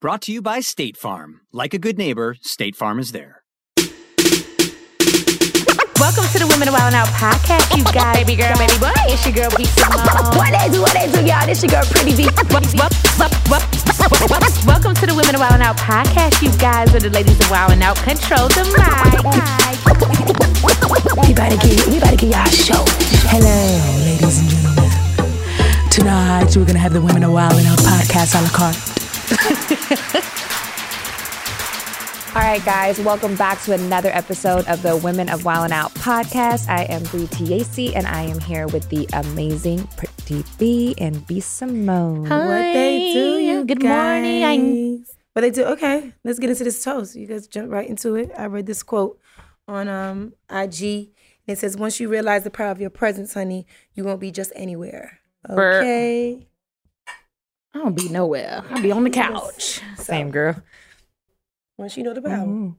Brought to you by State Farm. Like a good neighbor, State Farm is there. Welcome to the Women of Wild Out podcast, you guys. Baby girl, baby boy, it's your girl, B Simone. What they do, what they do, y'all? This your girl, Pretty B. Welcome to the Women of Wild Out podcast, you guys, where the ladies of Wild Out control the mic. We about to get, we about to get y'all a show. Hello, ladies and gentlemen. Tonight, we're going to have the Women of Wild Out podcast a la carte. All right, guys, welcome back to another episode of the Women of Wild and Out podcast. I am Bree Tiesi, and I am here with the amazing Pretty B and B Simone. Hi. What they do, you Good guys. morning. What they do? Okay, let's get into this toast. You guys jump right into it. I read this quote on um IG. It says, "Once you realize the power of your presence, honey, you won't be just anywhere." Burp. Okay. I don't be nowhere. I'll be on the couch. Same girl. Once you know the power, Mm-hmm.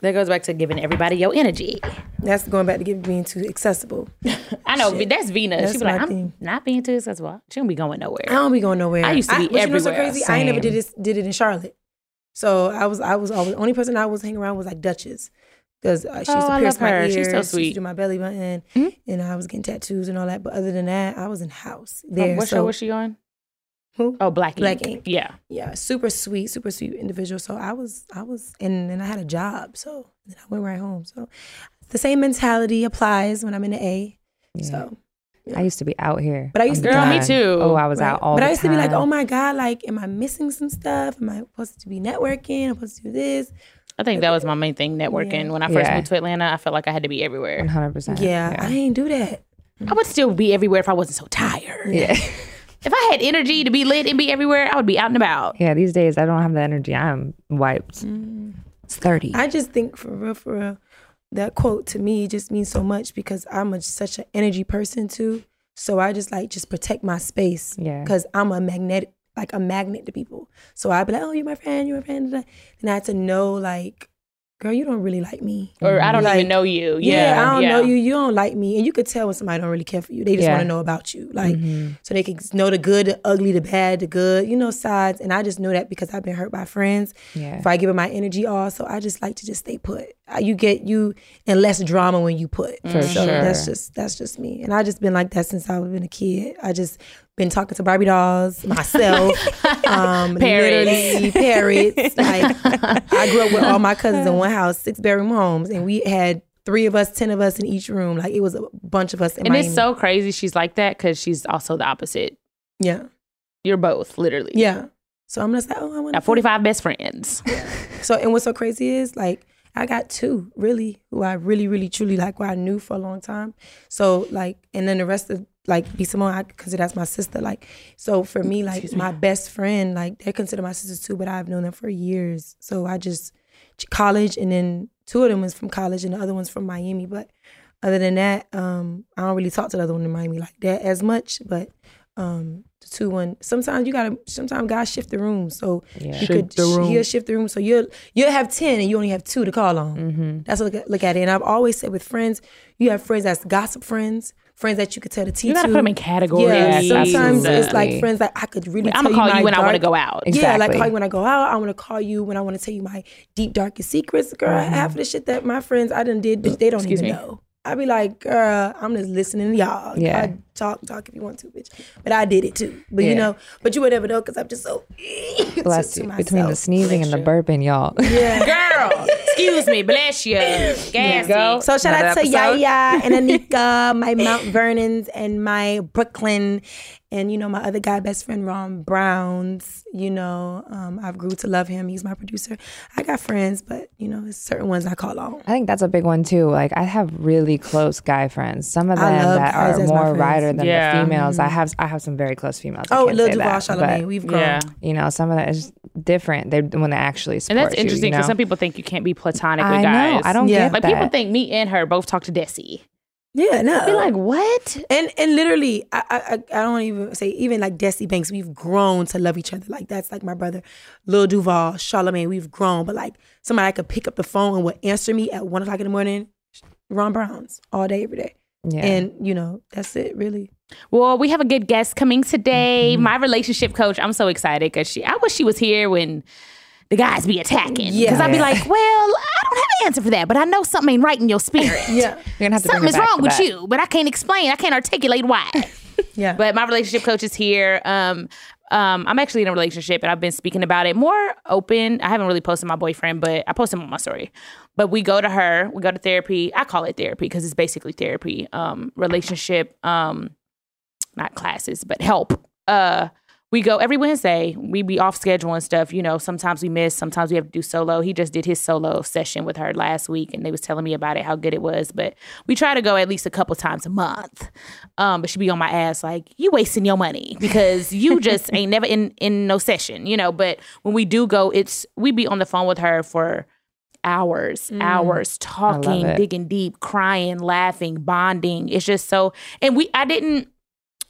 That goes back to giving everybody your energy. that's going back to giving being too accessible. I know, but that's Venus. That's she be like, I'm thing. not being too accessible. She don't be going nowhere. I don't be going nowhere. I used to be but you know so everywhere. crazy? I ain't never did this. Did it in Charlotte. So I was I was always the only person I was hanging around was like Duchess. Because uh, she Oh, to pierce my ears, She's so she used sweet. to do my belly button, Mhm. and I was getting tattoos and all that. But other than that, I was in house Oh, there. what so, show was she on? Who? Oh, Black Ink. Black Ink. Yeah. Yeah, super sweet, super sweet individual. So I was, I was, and then I had a job. So then I went right home. So the same mentality applies when I'm in the A. So, I used to be out here. But I used to Girl, me too. Oh, I was right? out all But I used to be like, oh my god, like, am I missing some stuff? Am I supposed to be networking? I'm supposed to do this. I think that was my main thing, networking. Yeah. When I first Yeah. moved to Atlanta, I felt like I had to be everywhere. 100%. Yeah, I ain't do that. I would still be everywhere if I wasn't so tired. Yeah. If I had energy to be lit and be everywhere, I would be out and about. yeah, these days I don't have the energy. I'm wiped. Mm. It's 30. I just think for real, for real, that quote to me just means so much because I'm a, such an energy person too. So I just like just protect my space. Yeah. Because I'm a magnetic, like a magnet to people. So I'd be like, oh, you're my friend, you're my friend. da, da. And I had to know, like, girl, you don't really like me. Or I don't Like, even know you. Yeah, Yeah. I don't yeah. know you. You don't like me, and you could tell when somebody don't really care for you. They just Yeah. want to know about you, like Mhm. so they can know the good, the ugly, the bad, the good, you know, sides. And I just know that because I've been hurt by friends. Yeah. If I give it my energy all, so I just like to just stay put. You get you and less drama when you put. For so sure. that's just that's just me, and I just been like that since I've been a kid. I just been talking to Barbie dolls myself, um, Parrots. parrots. Like I grew up with all my cousins in one house, six bedroom homes, and we had three of us, ten of us in each room. Like it was a bunch of us in And Miami. it's so crazy she's like that because she's also the opposite. yeah, You're both, literally. yeah. So I'm just like, oh, I want Got 45 best friends. So and what's so crazy is like I got two really who I really really truly like who I knew for a long time. So like and then the rest of like B Simone I consider that's my sister. Like so for me like my best friend like they're considered my sisters too, but I've known them for years. So I just college and then two of them was from college and the other one's from Miami. But other than that, um, I don't really talk to the other one in Miami like that as much. But um, the two one sometimes you gotta sometimes God shift the room so Yeah. he could Shift the room. he'll shift the room so you'll you'll have ten and you only have two to call on. Mm-hmm. That's what look at, look at it. And I've always said with friends, you have friends that's gossip friends, friends that you could tell the tea You gotta to. put them in categories. Yeah, Yes, sometimes it's like friends that I could really. I'm tell gonna call my you when I want to go out. Ex- Yeah, like call you when I go out. I want to call you when I want to tell you my deep darkest secrets, girl. Mm-hmm. Half of the shit that my friends I done did, they don't Excuse even me. know. I'd be like, girl, I'm just listening to y'all. Yeah. I talk, talk if you want to, bitch. But I did it too. But you know, but you would never know because I'm just so Bless to you. Between the myself. sneezing and the burping, y'all. Yeah, girl, excuse me, bless you. Gassy. go. So shout out Another to episode. Yaya and Anika, my Mount Vernons and my Brooklyn, and you know my other guy best friend Ron Browns. You know, um, I've grew to love him. He's my producer. I got friends, but you know, there's certain ones I call on. I think that's a big one too. Like I have really close guy friends. Some of them that are more friends. Rider than Yeah. the females. I mm. have I have some very close females. Oh, can't Lil say Duval, that, Charlamagne, but, we've grown. Yeah. You know, some of that is different. They when they actually support And that's you, interesting you because know? some people think you can't be platonic I with know. guys. I don't Yeah. get Like that. people think me and her both talk to Desi. Yeah, no. Be like, what? And and literally, I I I I don't even say even like Desi Banks, we've grown to love each other. Like that's like my brother, Lil Duval, Charlamagne, we've grown. But like somebody I could pick up the phone and would answer me at one o'clock in the morning, Ron Browns all day every day. Yeah. And you know that's it really. Well, we have a good guest coming today. Mm-hmm. My relationship coach. I'm so excited because she. I wish she was here when the guys be attacking. Because Yeah. I'd be like, well, I don't have an answer for that, but I know something ain't right in your spirit. Yeah, You're gonna have to Something it is back wrong with that. you, but I can't explain. I can't articulate why. yeah. But my relationship coach is here. Um, um, I'm actually in a relationship and I've been speaking about it more open. I haven't really posted my boyfriend, but I posted him on my story. But we go to her, we go to therapy. I call it therapy because it's basically therapy. Um, relationship, um, not classes, but help. Uh, we go every Wednesday. We be off schedule and stuff. You know, sometimes we miss, sometimes we have to do solo. He just did his solo session with her last week, and they was telling me about it, how good it was. But we try to go at least a couple times a month. Um, but she be on my ass like, you wasting your money because you just ain't never in in no session, you know. But when we do go, it's we be on the phone with her for hours, hours talking, digging deep, crying, laughing, bonding. It's just so and we I didn't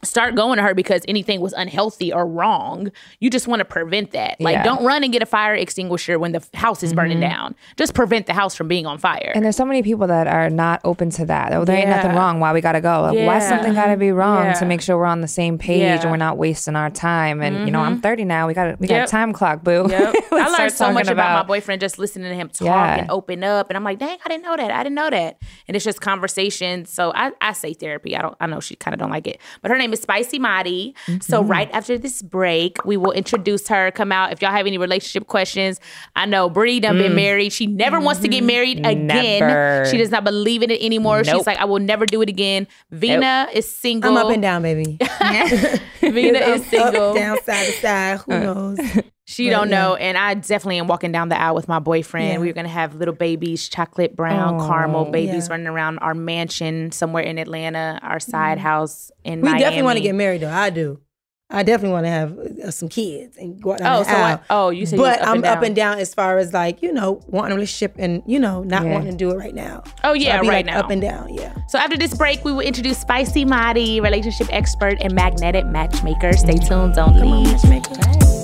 start going to her because anything was unhealthy or wrong. You just want to prevent that. Like Yeah. don't run and get a fire extinguisher when the house is burning mm-hmm. down. Just prevent the house from being on fire. And there's so many people that are not open to that. Oh, there ain't nothing wrong. Why we gotta go? Like, Why something gotta be wrong Yeah. to make sure we're on the same page Yeah. and we're not wasting our time. And you know, I'm mm-hmm. 30 now. We got we got Yep. a time clock, boo. Yep. I learned so much talking about, my boyfriend just listening to him talk Yeah. and open up. And I'm like, dang, I didn't know that. I didn't know that. And it's just conversation. So I, I say therapy. I don't I know she kind of don't like it. But her name is Spicy Mari. So Mm-hmm. right after this break, we will introduce her, come out. If y'all have any relationship questions, I know Bree done been married. She never wants to get married again. Mm. Never. She does not believe in it anymore. She's like, I will never do it again. Vina is single. I'm up and down, baby. Vina is single. Up, down, side to side. Who knows? She But, don't yeah. know, and I definitely am walking down the aisle with my boyfriend. Yeah. We're gonna have little babies, chocolate brown, caramel babies Yeah. running around our mansion somewhere in Atlanta, our side house in We Miami. definitely want to get married, though. I do. I definitely want to have uh, some kids and go out down Oh, the so I, aisle. oh, you said but up I'm and up and down as far as like you know wanting a relationship and you know not Yeah. wanting to do it right now. Oh yeah, be right like now. up and down. Yeah. So after this break, we will introduce Spicy Mari, relationship expert and magnetic matchmaker. Stay tuned, don't Come leave.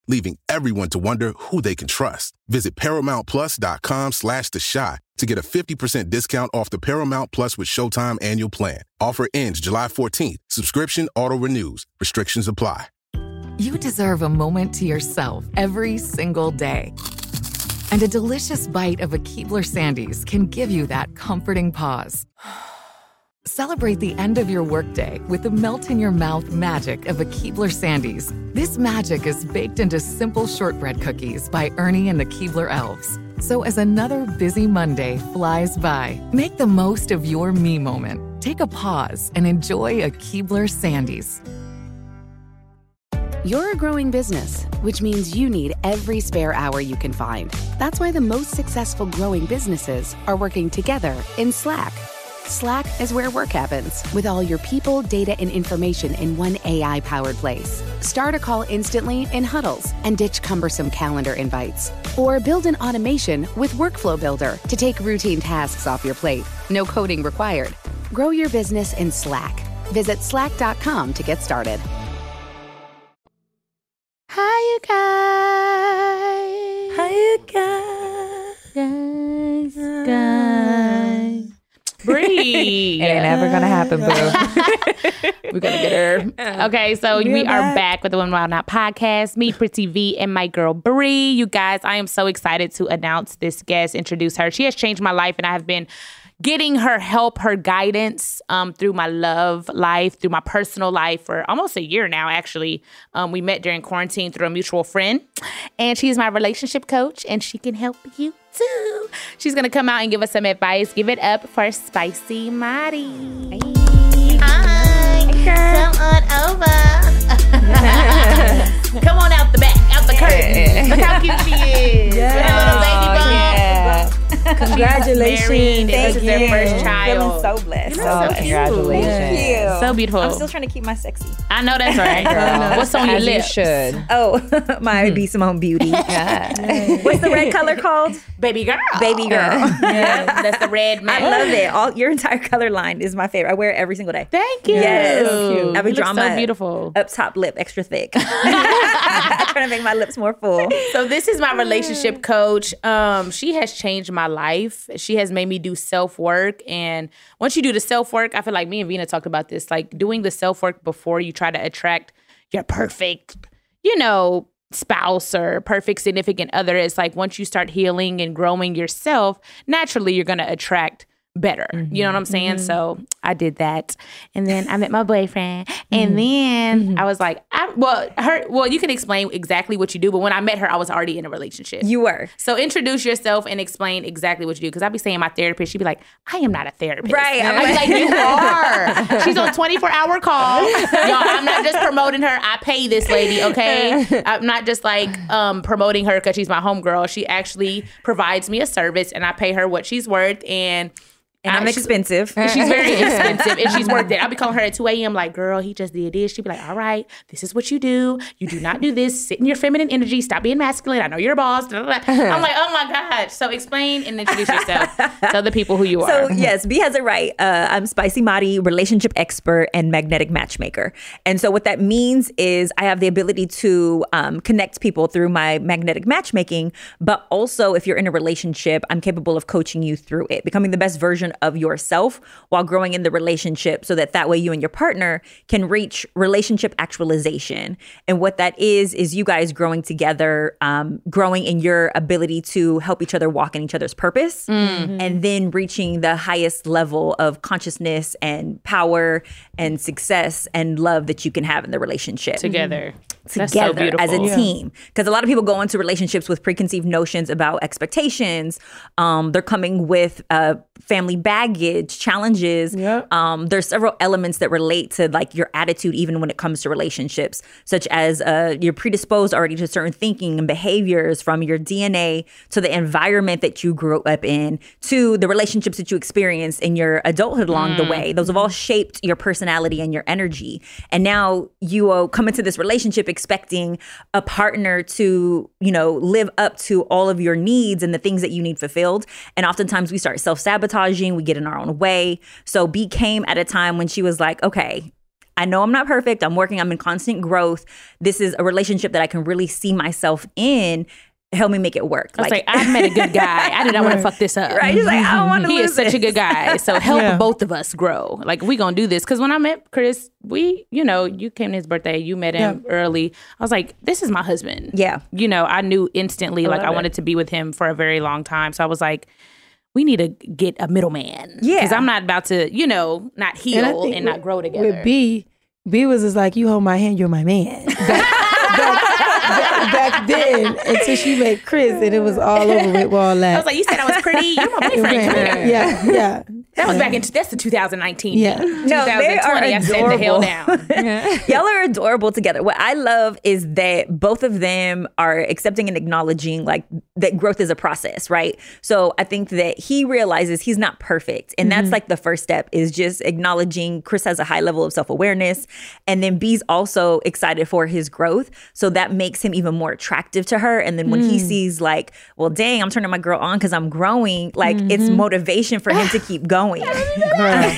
leaving everyone to wonder who they can trust. Visit ParamountPlus.com slash The Chi to get a 50% discount off the Paramount Plus with Showtime annual plan. Offer ends July 14th. Subscription auto-renews. Restrictions apply. You deserve a moment to yourself every single day. And a delicious bite of a Keebler Sandies can give you that comforting pause. Celebrate the end of your workday with the melt in your mouth magic of a Keebler Sandies. This magic is baked into simple shortbread cookies by Ernie and the Keebler Elves. So as another busy Monday flies by, make the most of your me moment. Take a pause and enjoy a Keebler Sandies. You're a growing business, which means you need every spare hour you can find. That's why the most successful growing businesses are working together in Slack. Slack is where work happens, with all your people, data, and information in one AI powered place. Start a call instantly in huddles and ditch cumbersome calendar invites. Or build an automation with Workflow Builder to take routine tasks off your plate. No coding required. Grow your business in Slack. Visit slack.com to get started. Hi, you guys. Hi, you guys. sky. Breathe. It ain't ever gonna happen, boo. We're gonna get her. Okay, so we are back with the Women Wild 'N Out podcast. Me, Pretty Vee, and my girl Bree. You guys, I am so excited to announce this guest, introduce her. She has changed my life, and I have been getting her help, her guidance um, through my love life, through my personal life for almost a year now, actually. Um, we met during quarantine through a mutual friend, and she's my relationship coach, and she can help you too. She's gonna come out and give us some advice. Give it up for Spicy Mari. Hi, come on over. come on out the back, out the curtain. Look how cute she is. With Congratulations. Married, and this is their again. first child. Feeling so blessed. You know, so cute. Congratulations. So beautiful. I'm still trying to keep my sexy. I know that's right. Girl. What's on your As you should. Oh, my B Simone Beauty. What's the red color called? Baby girl. Baby girl. Yeah, that's the red man. I love it. All your entire color line is my favorite. I wear it every single day. Thank you. Yes. So cute. I've been You look so beautiful. up top lip extra thick. I'm trying to make my lips more full. So this is my relationship coach. Um, she has changed my life. She has made me do self work, and once you do the self work, I feel like me and Vina talked about this. Like doing the self work before you try to attract your perfect, you know, spouse or perfect significant other. It's like once you start healing and growing yourself, naturally you're gonna attract better. You know what I'm mm-hmm. saying? Mm-hmm. So I did that. And then I met my boyfriend. And mm-hmm. then I was like, I, well, her well, you can explain exactly what you do, but when I met her, I was already in a relationship. You were. So introduce yourself and explain exactly what you do. Because I'd be saying my therapist, she'd be like, I am not a therapist. Right. I'm I'd be like- you are. She's on 24 hour call. Y'all, I'm not just promoting her. I pay this lady, okay? I'm not just like um, promoting her because she's my homegirl. She actually provides me a service and I pay her what she's worth. And And I'm I- she's- expensive. She's very expensive and she's worth it. I'll be calling her at 2 a.m. like, girl, he just did this. She'd be like, all right, this is what you do. You do not do this. Sit in your feminine energy. Stop being masculine. I know you're a boss. I'm like, oh my God. So explain and introduce yourself. Tell the people who you are. So yes, B has it right. Uh, I'm Spicy Mari, relationship expert and magnetic matchmaker. And so what that means is I have the ability to um, connect people through my magnetic matchmaking, but also if you're in a relationship, I'm capable of coaching you through it, becoming the best version of yourself while growing in the relationship, so that that way you and your partner can reach relationship actualization. And what that is is you guys growing together, um, growing in your ability to help each other walk in each other's purpose and then reaching the highest level of consciousness and power and success and love that you can have in the relationship. Together. That's so together as a team. Because a lot of people go into relationships with preconceived notions about expectations. Um, they're coming with uh, family baggage challenges. Um, there's several elements that relate to like your attitude even when it comes to relationships such as uh, you're predisposed already to certain thinking and behaviors from your dna to the environment that you grew up in to the relationships that you experienced in your adulthood along the Mm. way. Those have all shaped your personality and your energy. And now you uh, come into this relationship expecting a partner to you know live up to all of your needs and the things that you need fulfilled. And oftentimes we start self-sabotaging we get in our own way so b came at a time when she was like okay I know I'm not perfect. I'm working. I'm in constant growth. This is a relationship that I can really see myself in. Help me make it work. I was like, I met a good guy. I did not want to fuck this up. Right. She's like, I don't want to He lose is such a good guy. So help Yeah. both of us grow. Like we gonna do this. Cause when I met Chris, we, you know, you came to his birthday, you met him early. I was like, this is my husband. Yeah. You know, I knew instantly I like I it. wanted to be with him for a very long time. So I was like, we need to get a middleman. Yeah. Cause I'm not about to, you know, not heal and, think not grow together. With B, B was just like, you hold my hand, you're my man. Back, back, back then, until she met Chris, and it was all over with all that. I was like, you said I was pretty. You're my boyfriend. Come yeah, yeah. That was back in that's the 2019. Yeah. No, they are 2020, I said the hell adorable. down. Y'all are adorable together. What I love is that both of them are accepting and acknowledging like that growth is a process, right? So I think that he realizes he's not perfect. And that's Mm-hmm. Mhm. like the first step is just acknowledging Chris has a high level of self-awareness. And then B's also excited for his growth. So that makes him even more attractive to her. And then when he Mm. sees like, well, dang, I'm turning my girl on because I'm growing, like it's Mhm. motivation for him to keep going. going.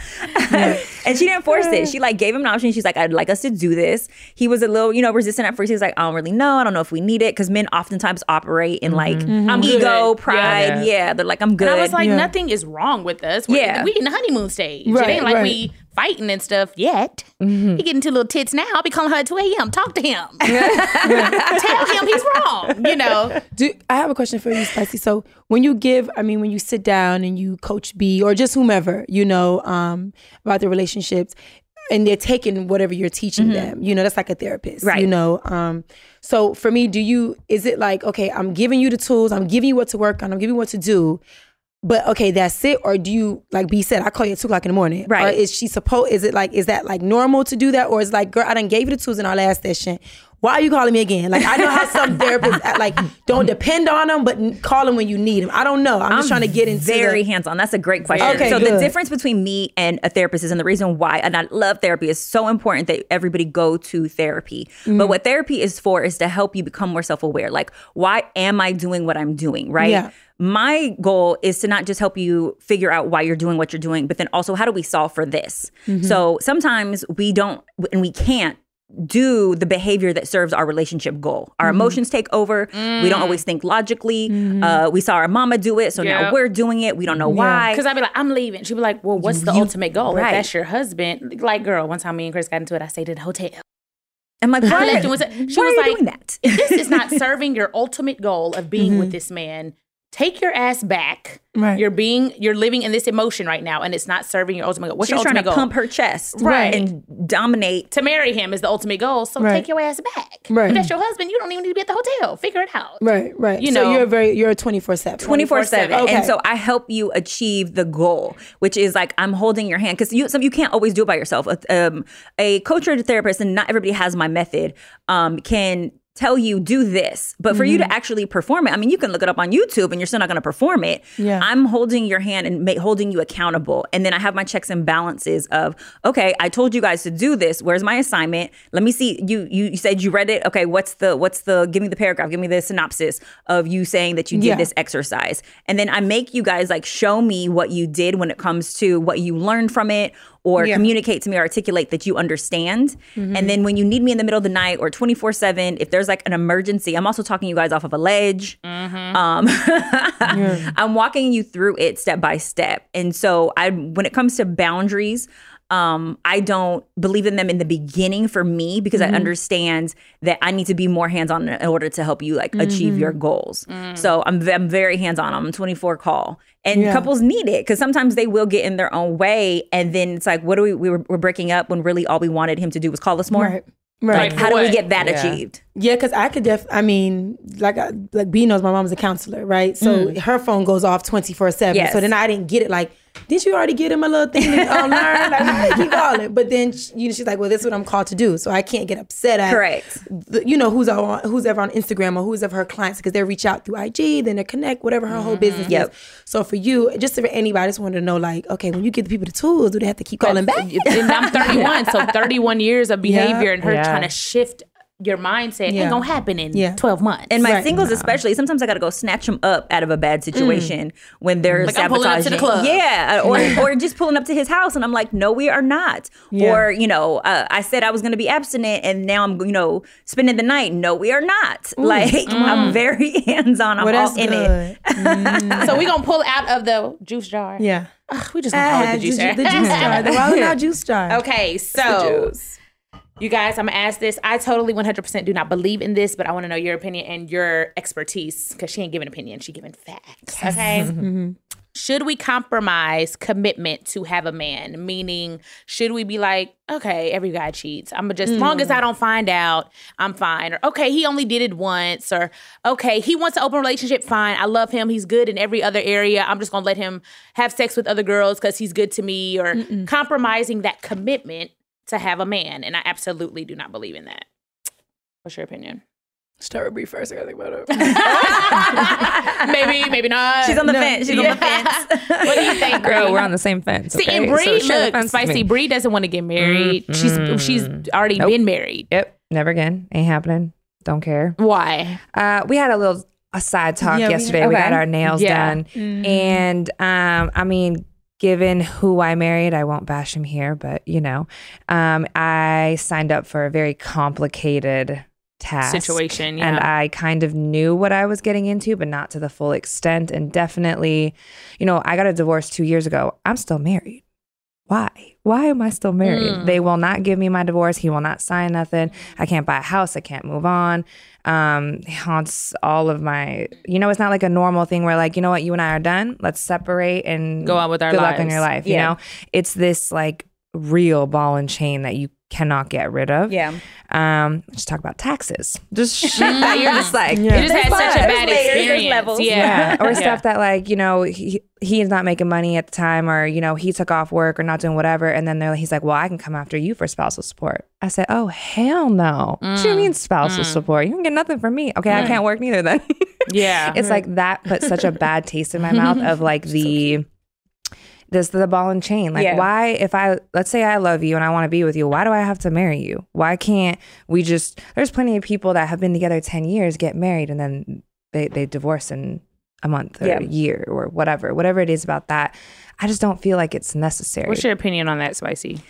and she didn't force it. She like gave him an option. She's like, I'd like us to do this. He was a little, you know, resistant at first. He was like, I don't really know. I don't know if we need it. Cause men oftentimes operate in like I'm ego, good. pride. Yeah. They're like, I'm good. And I was like, nothing is wrong with us. We're, Yeah. we in the honeymoon stage. Right, it ain't like right. we fighting and stuff yet. He getting two little tits now. I'll be calling her at 2 a.m. Talk to him. Tell him he's wrong. You know. Do I have a question for you, Spicy? So when you give, I mean, when you sit down and you coach B or just whomever, you know, um, about the relationships, and they're taking whatever you're teaching them, you know, that's like a therapist, Right. You know, um, so for me, do you? Is it like okay, I'm giving you the tools, I'm giving you what to work on, I'm giving you what to do. But okay, that's it. Or do you like B said? I call you at two o'clock in the morning. Right. Or is she supposed? Is it like is that like normal to do that? Or is like girl, I done gave you the tools in our last session. Why are you calling me again? Like I know how some therapists act, like don't depend on them, but call them when you need them. I don't know. I'm, just trying to get into very the, hands on. That's a great question. Okay, so the difference between me and a therapist is, and the reason why, and I love therapy, is so important that everybody go to therapy. Mm-hmm. But what therapy is for is to help you become more self aware. Like, why am I doing what I'm doing? Right. Yeah. My goal is to not just help you figure out why you're doing what you're doing, but then also how do we solve for this? Mm-hmm. So sometimes we don't and we can't do the behavior that serves our relationship goal. Our Mm-hmm. emotions take over. We don't always think logically. Uh, we saw our mama do it, so now we're doing it. We don't know why. Because I'd be like, I'm leaving. She'd be like, Well, what's the ultimate goal? right. If that's your husband, like, girl, one time me and Chris got into it, I stayed at a hotel. I'm like, I why, left and was- she why was are you like, doing that? if this is not serving your ultimate goal of being Mm-hmm. with this man, take your ass back. Right. You're being, you're living in this emotion right now, and it's not serving your ultimate goal. What's She's your trying ultimate to goal? pump her chest, Right. and dominate. to marry him is the ultimate goal. So Right. take your ass back. Right. If that's your husband, you don't even need to be at the hotel. Figure it out. right, right. You so know- you're very you're a twenty four seven. 24 7 Okay. and so i help you achieve the goal which is like i'm holding your hand because you some you can't always do it by yourself um, a coach or a therapist and not everybody has my method um, can tell you do this but for you Mm-hmm. to actually perform it i mean you can look it up on youtube and you're still not going to perform it Yeah. i'm holding your hand and ma- holding you accountable and then i have my checks and balances of okay i told you guys to do this where's my assignment let me see you you, you said you read it okay what's the what's the give me the paragraph give me the synopsis of you saying that you did Yeah. this exercise. And then I make you guys like show me what you did when it comes to what you learned from it or Yeah. communicate to me or articulate that you understand. Mm-hmm. And then when you need me in the middle of the night or 24 7, if there's like an emergency, I'm also talking you guys off of a ledge. Um, I'm walking you through it step by step. And so I, when it comes to boundaries, um, I don't believe in them in the beginning for me because Mm-hmm. I understand that I need to be more hands on in order to help you like achieve your Mm-hmm. goals. So I'm, I'm very hands on. I'm 24 call, and Yeah. couples need it because sometimes they will get in their own way, and then it's like, what do we? We were, we're breaking up when really all we wanted him to do was call us more. Right. Right. Like, how do we get that Yeah. achieved? Yeah, because I could def. I mean, like I, like B knows my mom's a counselor, right? So her phone goes off twenty four seven. So then I didn't get it. Like, did you already get him a little thing to uh, learn? Like, why they keep calling? But then she, you know, she's like, well, this is what I'm called to do. So I can't get upset at Correct. The, you know who's on who's ever on Instagram or who's ever her clients because they reach out through IG, then they connect, whatever her whole business Yep. is. So for you, just for anybody, I just wanted to know, like, okay, when you give the people the tools, do they have to keep calling back? and I'm 31, so 31 years of behavior and her Yeah. trying to shift your mindset Yeah. ain't gonna happen in Yeah. 12 months. And my Right. singles, especially, sometimes I got to go snatch them up out of a bad situation when they're Like, I'm pulling up to sabotaging. the club. Yeah, or or just pulling up to his house, and I'm like, no, we are not. Yeah. Or you know, uh, I said I was going to be abstinent, and now I'm you know spending the night. No, we are not. Like I'm very hands on. I'm Well, all that's in it. good. so we gonna pull out of the juice jar. Yeah. Ugh, we just gonna call Ah, it the juice jar. the juice jar. The Wild 'N Out juice jar. Okay, so you guys, I'm gonna ask this. I totally 100% do not believe in this, but I want to know your opinion and your expertise because she ain't giving opinion, she giving facts. Okay. Mm-hmm. Should we compromise commitment to have a man? Meaning, should we be like, okay, every guy cheats. I'm just, as long as mm. I don't find out, I'm fine. Or, okay, he only did it once. Or, okay, he wants an open relationship, fine. I love him. He's good in every other area. I'm just going to let him have sex with other girls because he's good to me. Or compromising that commitment to have a man. And I absolutely do not believe in that. What's your opinion? Start with Bree first. I gotta think about it. maybe, maybe not. She's on the No. fence. She's on the fence. what do you think, Girl, Bree? we're on the same fence. See, okay? and Bree, So look, fence with spicy. me. Bree doesn't want to get married. She's she's already Nope. been married. Yep, never again. Ain't happening. Don't care. Why? Uh, we had a little a side talk Yeah, we- yesterday. We, got our nails Yeah. done, Mhm. and um, I mean, given who I married, I won't bash him here, but you know, um, I signed up for a very complicated task Situation, and. I kind of knew what I was getting into, but not to the full extent. And definitely, you know, I got a divorce two years ago. I'm still married. Why? Why am I still married? Mm. They will not give me my divorce. He will not sign nothing. I can't buy a house. I can't move on. Um, he haunts all of my. You know, it's not like a normal thing where like, you know what, you and I are done. Let's separate and Go on with our good luck in your life. You know, it's this like real ball and chain that you cannot get rid of. Yeah. Um, let's talk about taxes. Just shit that you're just like You just had such a bad layers, there's experience. levels. Yeah. or Yeah. stuff that like you know he he's not making money at the time or you know he took off work or not doing whatever and then they're, he's like well i can come after you for spousal support i said oh hell no what do you Mm. mean spousal support you can get nothing from me okay i Mm. can't work neither then Yeah. it's like that put such a bad taste in my mouth of like the this the ball and chain like Yeah. why if i let's say i love you and i want to be with you why do i have to marry you why can't we just there's plenty of people that have been together 10 years get married and then they they divorce in a month or Yeah. a year or whatever whatever it is about that i just don't feel like it's necessary What's your opinion on that, Spicy?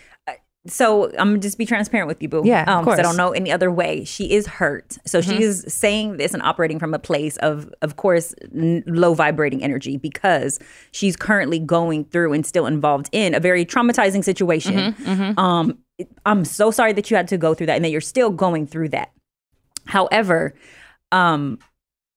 So I'm gonna just be transparent with you, boo. Yeah, of um, 'cause I don't know any other way. She is hurt, so Mhm. she is saying this and operating from a place of, of course, n- low vibrating energy because she's currently going through and still involved in a very traumatizing situation. Mhm, mhm. Um, it- I'm so sorry that you had to go through that and that you're still going through that. However, um,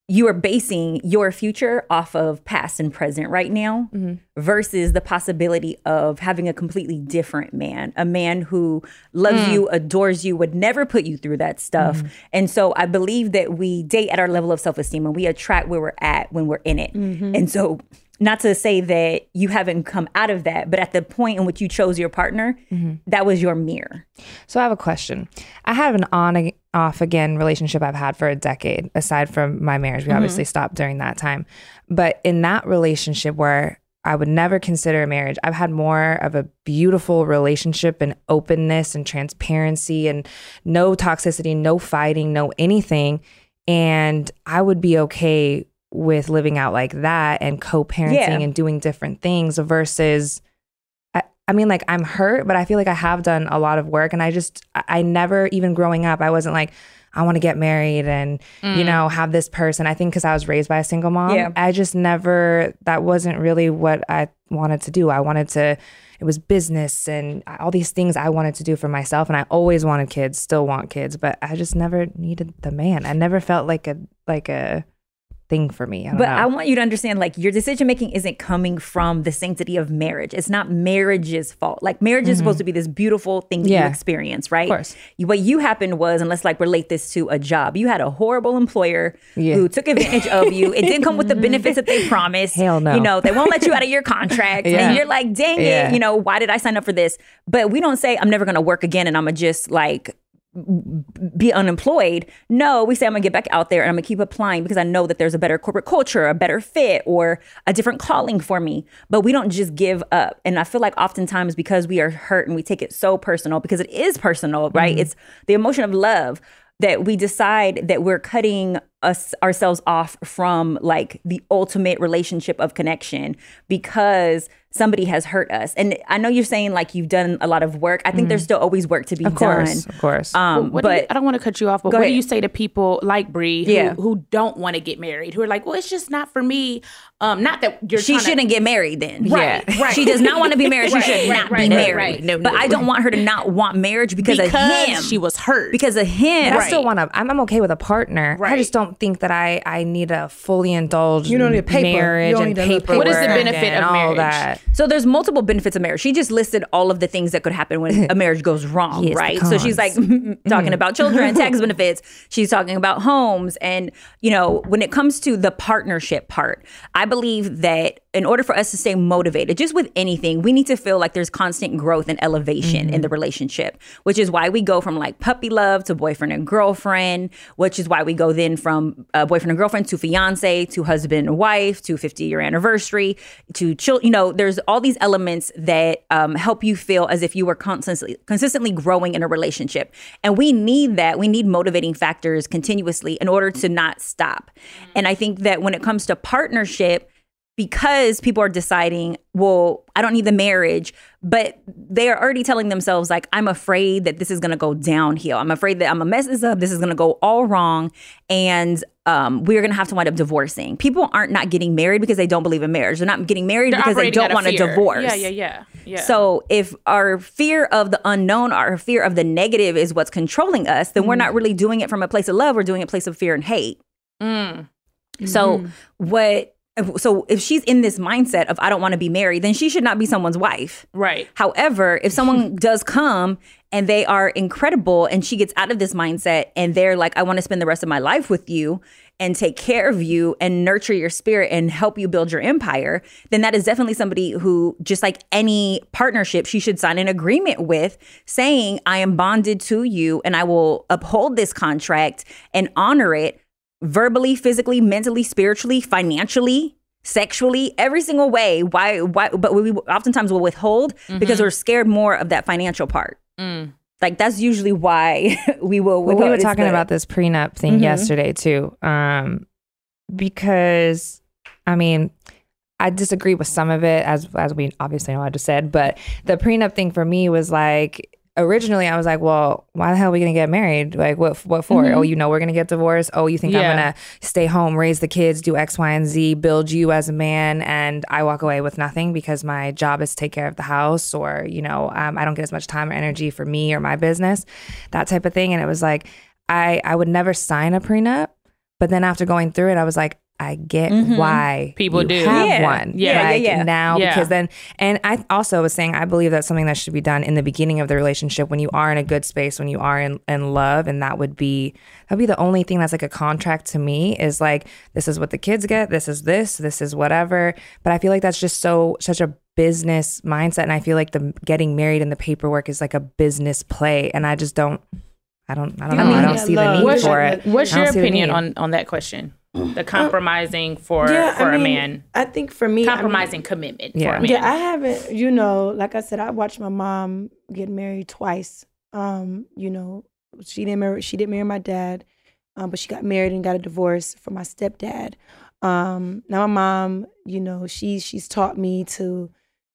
you are basing your future off of past and present right now mm-hmm. versus the possibility of having a completely different man, a man who loves Mm. you, adores you, would never put you through that stuff. Mm-hmm. And so I believe that we date at our level of self esteem and we attract where we're at when we're in it. Mm-hmm. And so, not to say that you haven't come out of that, but at the point in which you chose your partner, that was your mirror. So I have a question. I have an on off again relationship I've had for a decade, aside from my marriage. We Mhm. obviously stopped during that time. But in that relationship where I would never consider a marriage, I've had more of a beautiful relationship and openness and transparency and no toxicity, no fighting, no anything. And I would be okay with living out like that and co-parenting Yeah. and doing different things versus I, mean, like I'm hurt, but I feel like I have done a lot of work, and I just, I, never, even growing up, I wasn't like, I want to get married and you Mm. know have this person. I think because I was raised by a single mom, Yeah. I just never. That wasn't really what I wanted to do. I wanted to. It was business and all these things I wanted to do for myself, and I always wanted kids, still want kids, but I just never needed the man. I never felt like a like a thing for me. I don't But know. I want you to understand like your decision making isn't coming from the sanctity of marriage. It's not marriage's fault. Like marriage is Mhm. supposed to be this beautiful thing that you experience, right? Of course. You- What you happened was, and let's like relate this to a job. You had a horrible employer Yeah. who took advantage of you. It didn't come with the benefits that they promised. Hell no. You know, they won't let you out of your contract. Yeah. And you're like, dang Yeah. it, you know, why did I sign up for this? But we don't say I'm never gonna work again and I'm gonna just like be unemployed. No, we say I'm gonna get back out there and I'm gonna keep applying because I know that there's a better corporate culture, a better fit, or a different calling for me. But we don't just give up. And I feel like oftentimes because we are hurt and we take it so personal, because it is personal, right? Mhm. It's the emotion of love that we decide that we're cutting us ourselves off from like the ultimate relationship of connection because somebody has hurt us. And I know you're saying like you've done a lot of work. I think there's still always work to be Mm-hmm. Of course, done. of course. Um, Well, what do but you- I don't want to cut you off, but Go what do you say to people like Bree who, Yeah. who don't want to get married, who are like, well, it's just not for me. Um, not that you're she shouldn't get married then. Right, Yeah. right. She does not want to be married. She Right, should right, not right, be right, married. right. No, but no. I don't want her to not want marriage because, Because of him. she was hurt. Because of him. I still want to. I'm, I'm okay with a partner. I just don't think that I I need a fully indulged You don't need paper. You marriage don't and need a paper. paper. What is the benefit and of all marriage? that? So there's multiple benefits of marriage. She just listed all of the things that could happen when a marriage goes wrong, Yes, right? So she's like talking mm-hmm. about children, tax benefits. She's talking about homes, and you know, when it comes to the partnership part, I believe that in order for us to stay motivated, just with anything, we need to feel like there's constant growth and elevation in the relationship, which is why we go from like puppy love to boyfriend and girlfriend, which is why we go then from uh, boyfriend and girlfriend to fiance to husband and wife to 50 year anniversary to chill. You know, there's all these elements that um, help you feel as if you were constantly consistently growing in a relationship, and we need that. We need motivating factors continuously in order to not stop. And I think that when it comes to partnership because people are deciding, well, I don't need the marriage, but they are already telling themselves, like, I'm afraid that this is gonna go downhill. I'm afraid that I'm gonna mess this up. This is gonna go all wrong. And um, we're gonna have to wind up divorcing. People aren't not getting married because they don't believe in marriage. They're not getting married They're because they don't want to divorce. Yeah, yeah, yeah, yeah. So if our fear of the unknown, our fear of the negative is what's controlling us, then we're not really doing it from a place of love. We're doing it a place of fear and hate. Mm. So what? So if she's in this mindset of I don't want to be married, then she should not be someone's wife. Right. However, if someone does come and they are incredible and she gets out of this mindset and they're like, I want to spend the rest of my life with you and take care of you and nurture your spirit and help you build your empire, then that is definitely somebody who, just like any partnership, she should sign an agreement with saying, I am bonded to you and I will uphold this contract and honor it verbally, physically, mentally, spiritually, financially, sexually, every single way. Why? Why? But we oftentimes will withhold because we're scared more of that financial part. Mm. Like that's usually why we will. Well, we were talking the- about this prenup thing Mhm. yesterday too, um, because I mean, I disagree with some of it, as as we obviously know I just said. But the prenup thing for me was like originally I was like, well, why the hell are we gonna get married? Like, what what for? Mhm. Oh, you know we're gonna get divorced. Oh, you think Yeah. I'm gonna stay home, raise the kids, do X, Y, and Z, build you as a man, and I walk away with nothing because my job is to take care of the house, or you know, um, I don't get as much time or energy for me or my business, that type of thing. And it was like, I I would never sign a prenup, but then after going through it, I was like. I get Mhm. why People you do. have Yeah. one. Yeah, yeah, like yeah. now Yeah. because then and I also was saying I believe that's something that should be done in the beginning of the relationship when you are in a good space, when you are in, in love, and that would be that'd be the only thing that's like a contract to me is like this is what the kids get, this is this, this is whatever. But I feel like that's just so such a business mindset, and I feel like the getting married and the paperwork is like a business play, and I just don't. I don't. I don't know. I don't see the need what's, for it. What's your see opinion on on that question? The compromising for Yeah, for I a mean, man. I think for me, I mean- compromising commitment for Yeah. a man. Yeah, I haven't. You know, like I said, I watched my mom get married twice. Um, you know, she didn't marry. She didn't marry my dad, um, but she got married and got a divorce from my stepdad. Um, now my mom, you know, she she's taught me to,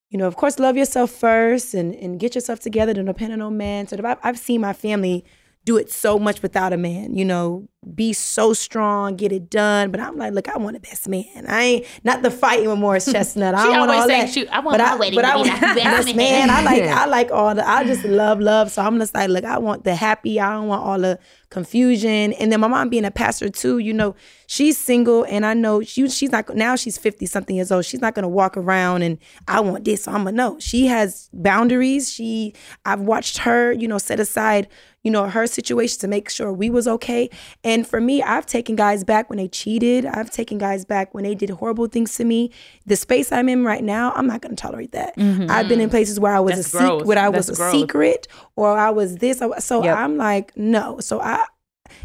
you know, of course, love yourself first and and get yourself together. Don't depend on no man. So I've, I've seen my family do it so much without a man. You know, be so strong, get it done. But I'm like, look, I want the best man. I ain't not the fighting with Morris Chestnut. I don't want always all saying, that. shoot, I want but my wedding but to I be best best man. I like. I like all the. I just love love. So I'm just like, look, I want the happy. I don't want all the confusion. And then my mom being a pastor too. You know, she's single, and I know she she's not now. She's fifty something years old. She's not gonna walk around and I want this. So I'm gonna know. She has boundaries. She I've watched her. You know, set aside you know her situation to make sure we was okay. And for me i've taken guys back when they cheated. I've taken guys back when they did horrible things to me. The space i'm in right now i'm not going to tolerate that. Mhm. i've been in places where i was That's a where i was That's a growth. secret or i was this. I- so Yep. i'm like no. So i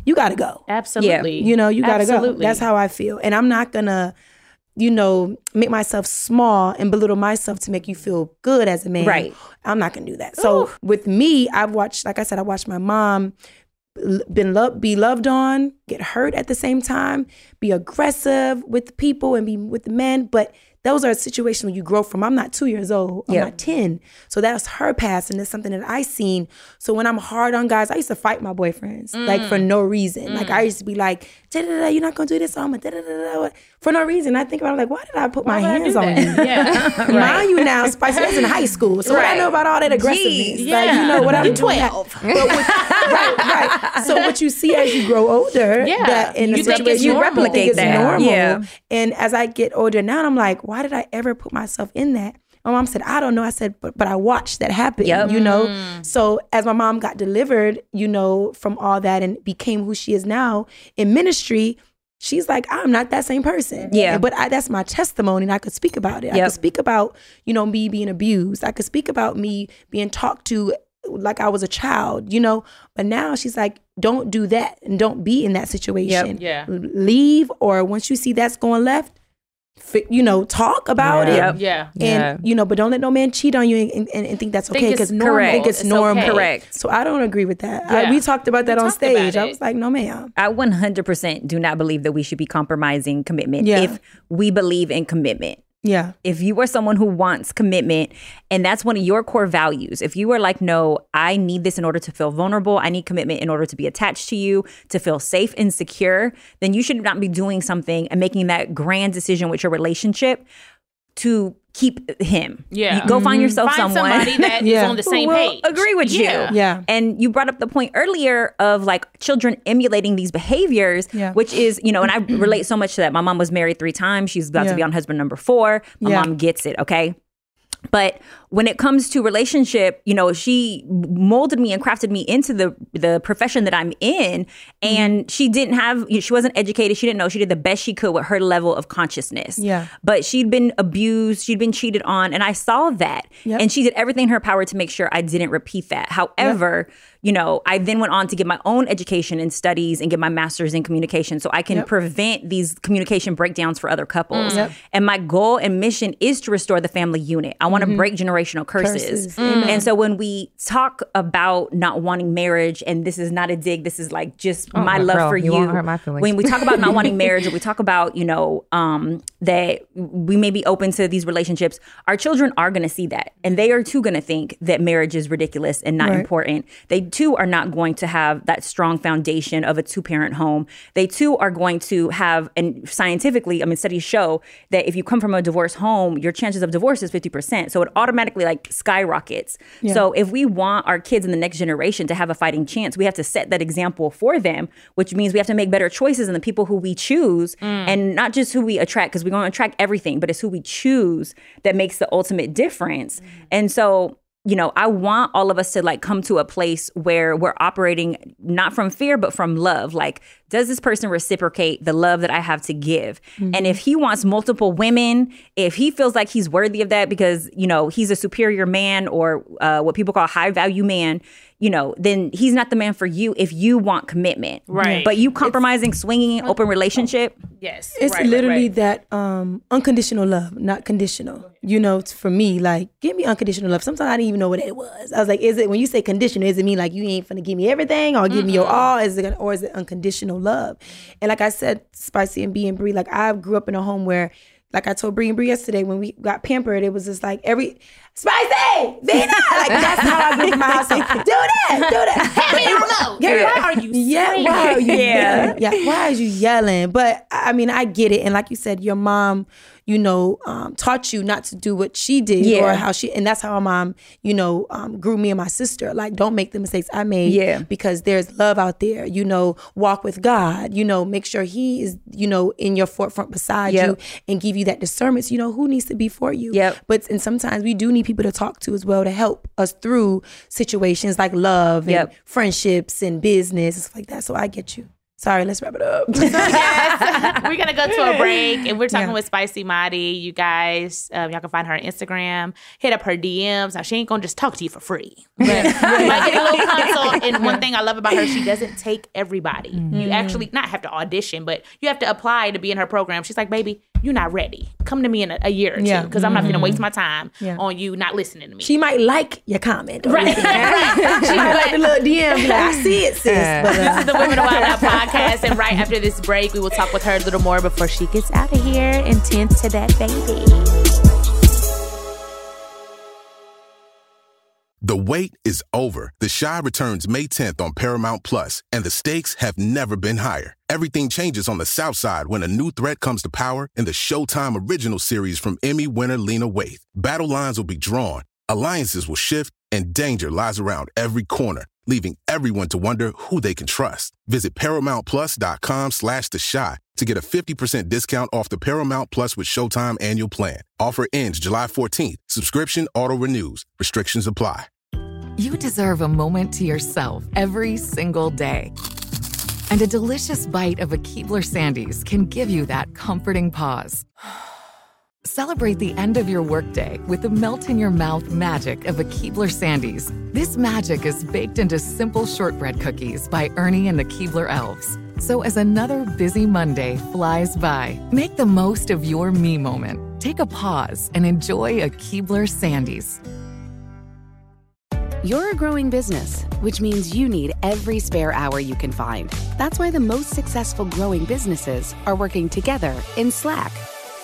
you gotta go. Absolutely. you know you gotta go. That's how i feel. And i'm not gonna you know make myself small and belittle myself to make you feel good as a man Right. i'm not gonna do that so with me i've watched like i said i watched my mom been loved be loved on get hurt at the same time be aggressive with the people and be with the men but those are situations where you grow from i'm not two years old i'm Yeah. not 10 so that's her past and it's something that i seen so when i'm hard on guys i used to fight my boyfriends like for Mm. no reason like Mm. i used to be like da-da-da, you're not gonna do this so i'm gonna da-da-da-da. for no reason i think about it like why did i put my hands on you Yeah. mind you now spicy was in high school so what i know about all that aggressiveness Jeez. like you Yeah. know what i'm You're doing 12. but with, right, right. So what you see as you grow older, Yeah. that in a You it's situation you replicate that. it's normal. Yeah. And as I get older now, I'm like, why did I ever put myself in that? My mom said, I don't know. I said, but but I watched that happen. Yep. You know. Mm. So as my mom got delivered, you know, from all that and became who she is now in ministry. she's like, I'm not that same person. Yeah. But I, that's my testimony and I could speak about it. I could speak about, you know, me being abused. I could speak about me being talked to like I was a child, you know. But now she's like, don't do that and don't be in that situation. Yeah. L- Leave or once you see that's going left, you know, talk about Yeah. it. Yeah. And you know, but don't let no man cheat on you and, and, and think that's okay because normal. normal. Think it's, It's normal. okay. Correct. So I don't agree with that. I, we talked about that We on stage. I was like, no, ma'am. I 100% do not believe that we should be compromising commitment Yeah. if we believe in commitment. Yeah. If you are someone who wants commitment and that's one of your core values, if you are like, no, I need this in order to feel vulnerable, I need commitment in order to be attached to you, to feel safe and secure, then you should not be doing something and making that grand decision with your relationship to keep him. Yeah. You go find mm-hmm. yourself Find someone somebody that is Yeah. on the who same will page. agree with Yeah. you. Yeah. And you brought up the point earlier of like children emulating these behaviors, Yeah. which is, you know, and I relate so much to that. My mom was married three times. She's about Yeah. to be on husband number four. My Yeah. mom gets it, okay? But when it comes to relationship, you know, she molded me and crafted me into the the profession that I'm in, mm-hmm. and she didn't have, she wasn't educated. She didn't know. She did the best she could with her level of consciousness. Yeah. But she'd been abused, she'd been cheated on, and I saw that, Yep. and she did everything in her power to make sure I didn't repeat that. However, you know, I then went on to get my own education and studies and get my master's in communication, so I can Yep. prevent these communication breakdowns for other couples. Mm, yep. And my goal and mission is to restore the family unit. I want to mm-hmm. break generational curses. Mm-hmm. Curses. Amen. And so when we talk about not wanting marriage, and this is not a dig, this is like just Oh, my my love girl, for you you. When we talk about not wanting marriage, or we talk about, you know, um, that we may be open to these relationships, our children are going to see that. And they are too going to think that marriage is ridiculous and not Right. important. They too are not going to have that strong foundation of a two parent home. They too are going to have, and scientifically, I mean, studies show that if you come from a divorce home, your chances of divorce is 50%. So it automatically like skyrockets. So if we want our kids in the next generation to have a fighting chance, we have to set that example for them, which means we have to make better choices in the people who we choose mm. and not just who we attract, because we're going to attract everything, but it's who we choose that makes the ultimate difference. And so you know, I want all of us to like come to a place where we're operating not from fear, but from love. Like, does this person reciprocate the love that I have to give? And if he wants multiple women, if he feels like he's worthy of that because, you know, he's a superior man or uh, what people call high value man, you know, then he's not the man for you if you want commitment. Right. But you compromising, swinging, an open relationship, Yes. It's right, right, literally right. that um unconditional love, not conditional. You know, it's for me, like, give me unconditional love. Sometimes I didn't even know what it was. I was like, is it when you say conditional, is it mean like you ain't finna give me everything or give me your all? Is it gonna, or is it unconditional love? And like I said, Spicy and B and Bree, like I grew up in a home where like I told Bree and Bree yesterday when we got pampered, it was just like every spicy, Vina, like that's how I grew up in my household. Do that, do that. Hand me the remote. Yeah. Why are you Yeah, why are you Yeah. Yeah, why are you yelling? But I I mean, I get it. And like you said, your mom, you know, um, taught you not to do what she did Yeah. or how she, and that's how my mom, you know, um, grew me and my sister. Like, don't make the mistakes I made. Yeah. Because there's love out there. You know, walk with God. You know, make sure He is, you know, in your forefront beside Yep. you and give you that discernment. So you know who needs to be for you. Yeah. But and sometimes we do need people to talk to as well to help us through situations like love and friendships and business and stuff like that. So I get you. Sorry, let's wrap it up. yes. We're gonna go to a break, and we're talking Yeah. with Spicy Mari. You guys, um, y'all can find her on Instagram. Hit up her DMs. Now she ain't gonna just talk to you for free, but you might get a little consult. And one thing I love about her, she doesn't take everybody. You actually not have to audition, but you have to apply to be in her program. She's like, baby, you're not ready. Come to me in a, a year or two, Yeah. because I'm not gonna waste my time Yeah. on you not listening to me. she might like your comment. or Right. she might like the little DM. Like, I see it, sis. But, This uh, is the Women of Wild Out podcast, and right after this break, we will talk with her a little more before she gets out of here and tends to that baby. The wait is over. The Chi returns May 10th on Paramount Plus, and the stakes have never been higher. Everything changes on the South Side when a new threat comes to power in the Showtime original series from Emmy winner Lena Waithe. Battle lines will be drawn, alliances will shift, and danger lies around every corner, leaving everyone to wonder who they can trust. Visit ParamountPlus.com slash The Chi to get a 50% discount off the Paramount Plus with Showtime annual plan. Offer ends July 14th. Subscription auto-renews. Restrictions apply. You deserve a moment to yourself every single day. And a delicious bite of a Keebler Sandies can give you that comforting pause. Celebrate the end of your workday with the melt in your mouth magic of a Keebler Sandies. This magic is baked into simple shortbread cookies by Ernie and the Keebler Elves. So as another busy Monday flies by, make the most of your me moment. Take a pause and enjoy a Keebler Sandies. You're a growing business, which means you need every spare hour you can find. That's why the most successful growing businesses are working together in Slack.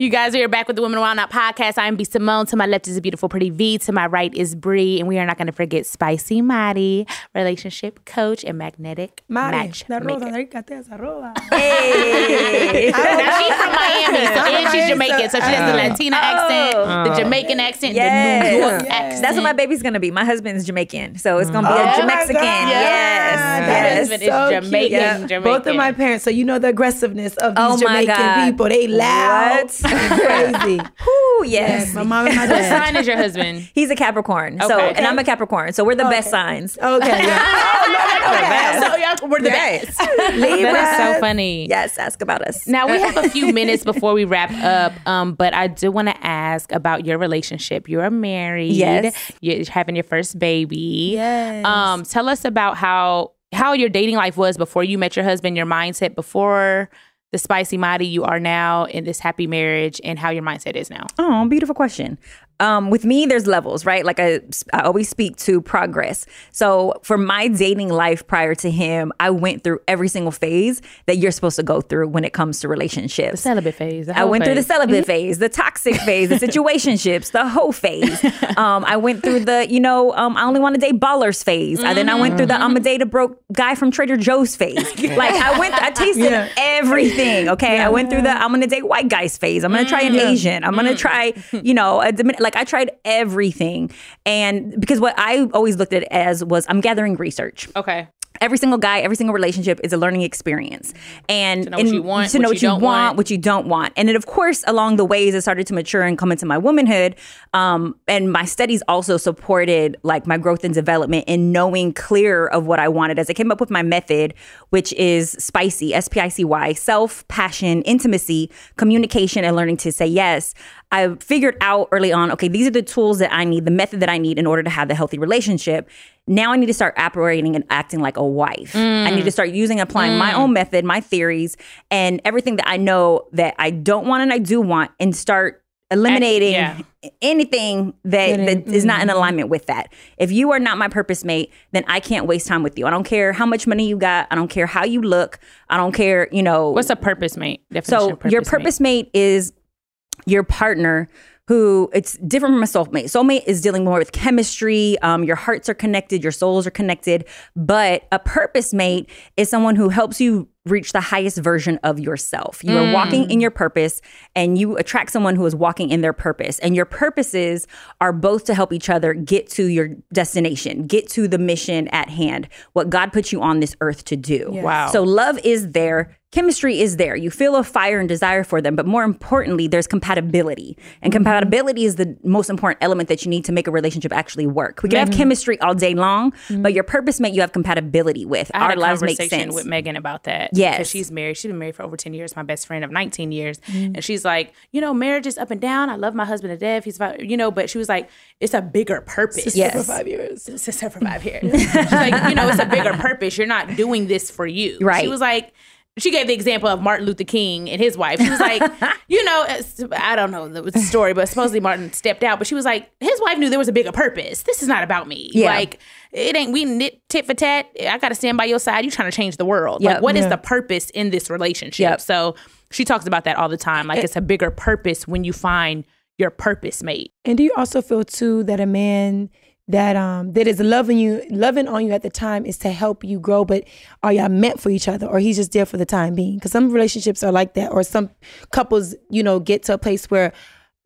You guys are here back with the Women of Wild Out podcast. I'm B Simone. To my left is a beautiful, pretty Vee. To my right is Bree, and we are not going to forget Spicy Mari, relationship coach and magnetic Mari, match. la rosa, rícate esa roba. Hey. Ah, now she's from Miami, so, and she's Jamaican, so she has the uh, Latina oh. accent, the uh. Jamaican accent, the New York accent. That's what my baby's gonna be. My husband's Jamaican, so it's gonna be Oh a my Jamexican. God. Yes, That yes. is so cute. Yeah. Both of my parents, so you know the aggressiveness of these Oh Jamaican God. people. They loud, What? And crazy. Whew, yes. my mom and my What dad. sign is your husband? He's a Capricorn. So, Okay. and I'm a Capricorn. So we're the best signs. Okay. Yeah. So y'all- we're the best. Libras. That is so funny. Yes, ask about us. Now we have a few minutes before we wrap up, um, but I do want to ask about your relationship. You're married. Yes. You're having your first baby. Yes. Um, tell us about how how your dating life was before you met your husband. Your mindset before the spicy Mari you are now in this happy marriage, and how your mindset is now. Oh, beautiful question. Um, with me, there's levels, right? Like I, I always speak to progress. So for my dating life prior to him, I went through every single phase that you're supposed to go through when it comes to relationships. The celibate phase. the I whole went through the phase. celibate phase, the toxic phase, the situationships, the hoe phase. Um, I went through the, you know, um, I only want to date ballers phase. And then I went through the I'm a date a broke guy from Trader Joe's phase. Like I went, I tasted Yeah. everything. Okay, I went through the I'm gonna date white guys phase. I'm gonna try an Asian. I'm gonna try, you know, a Domin- like I tried everything. And because what I always looked at it as was I'm gathering research Okay. every single guy, every single relationship is a learning experience, and To know what you want, to know what what you you, don't want, what you don't want, and then of course along the ways I started to mature and come into my womanhood, um, and my studies also supported like my growth and development in knowing clear of what I wanted as I came up with my method, which is spicy, S P I C Y, self, passion, intimacy, communication, and learning to say yes. I figured out early on, okay, these are the tools that I need, the method that I need in order to have the healthy relationship. Now I need to start operating and acting like a wife. I need to mm. start using, applying my mm. own method, my theories, and everything that I know that I don't want and I do want, and start eliminating yeah. anything that, that is not in mm-hmm. alignment with that. If you are not my purpose mate, then I can't waste time with you. I don't care how much money you got. I don't care how you look. I don't care, you know. What's a purpose mate? Definition So purpose your mate. purpose mate is your partner who it's different from a soulmate. Soulmate is dealing more with chemistry. Um, your hearts are connected, your souls are connected. But a purpose mate is someone who helps you reach the highest version of yourself. You are walking in your purpose and you attract someone who is walking in their purpose. And your purposes are both to help each other get to your destination, get to the mission at hand, what God put you on this earth to do. Wow. So love is there. Chemistry is there. You feel a fire and desire for them, but more importantly, there's compatibility. And compatibility is the most important element that you need to make a relationship actually work. We can have chemistry all day long, but your purpose mate you have compatibility with. I had Our a lives make conversation sense. with Megan about that. Yes. Because she's married. She's been married for over 10 years, my best friend of 19 years. Mm-hmm. And she's like, you know, marriage is up and down. I love my husband to death. He's, fi- you know, but she was like, it's a bigger purpose. Yes. For five years. Sister for five years. she's like, you know, it's a bigger purpose. You're not doing this for you. Right. She was like, she gave the example of Martin Luther King and his wife. She was like, you know, uh, I don't know the story, but supposedly Martin stepped out. But she was like, his wife knew there was a bigger purpose. This is not about me. Yeah. Like, it ain't we knit tit for tat. I got to stand by your side. You trying to change the world. Yep. Like, what is Yeah. the purpose in this relationship? Yep. So she talks about that all the time. Like, it's a bigger purpose when you find your purpose mate. And do you also feel too that a man that um that is loving you, loving on you at the time is to help you grow, but are y'all meant for each other, or he's just there for the time being? Because some relationships are like that, or some couples, you know, get to a place where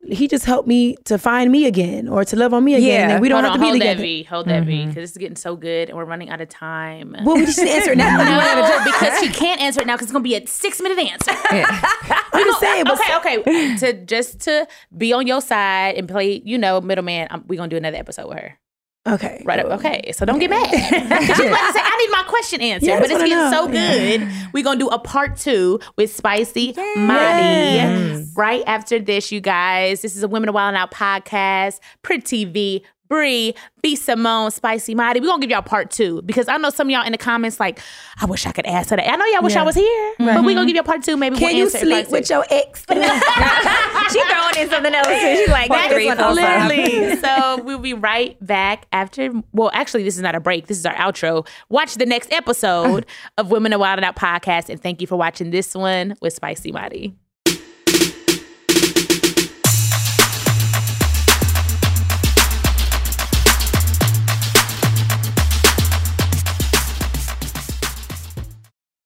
he just helped me to find me again or to love on me again. Yeah. And we don't hold have on, to be hold together. that V, hold that V, because it's getting so good and we're running out of time. Well, we just answer it now. no, because she can't answer it now because it's gonna be a six minute answer. I'm just saying, but okay, okay. to just to be on your side and play, you know, middleman. Um, we're gonna do another episode with her. Okay, Right. up. Okay. So don't get mad. you about to say, I need my question answered. Yeah, but it's getting so good. We're going to do a part two with Spicy Mari. Right after this, you guys. This is a Women of Wild Out podcast. Pretty Vee. Bree, B Simone, Spicy Mari. We're gonna give y'all part two because I know some of y'all in the comments like, I wish I could ask answer that. I know y'all wish I was here, but we're gonna mm-hmm. give y'all part two. Maybe can we'll you sleep with your ex? she throwing in something else too. She's like, That is literally. so we'll be right back after. Well, actually, this is not a break. This is our outro. Watch the next episode of Women of Wild 'N Out podcast, and thank you for watching this one with Spicy Mari.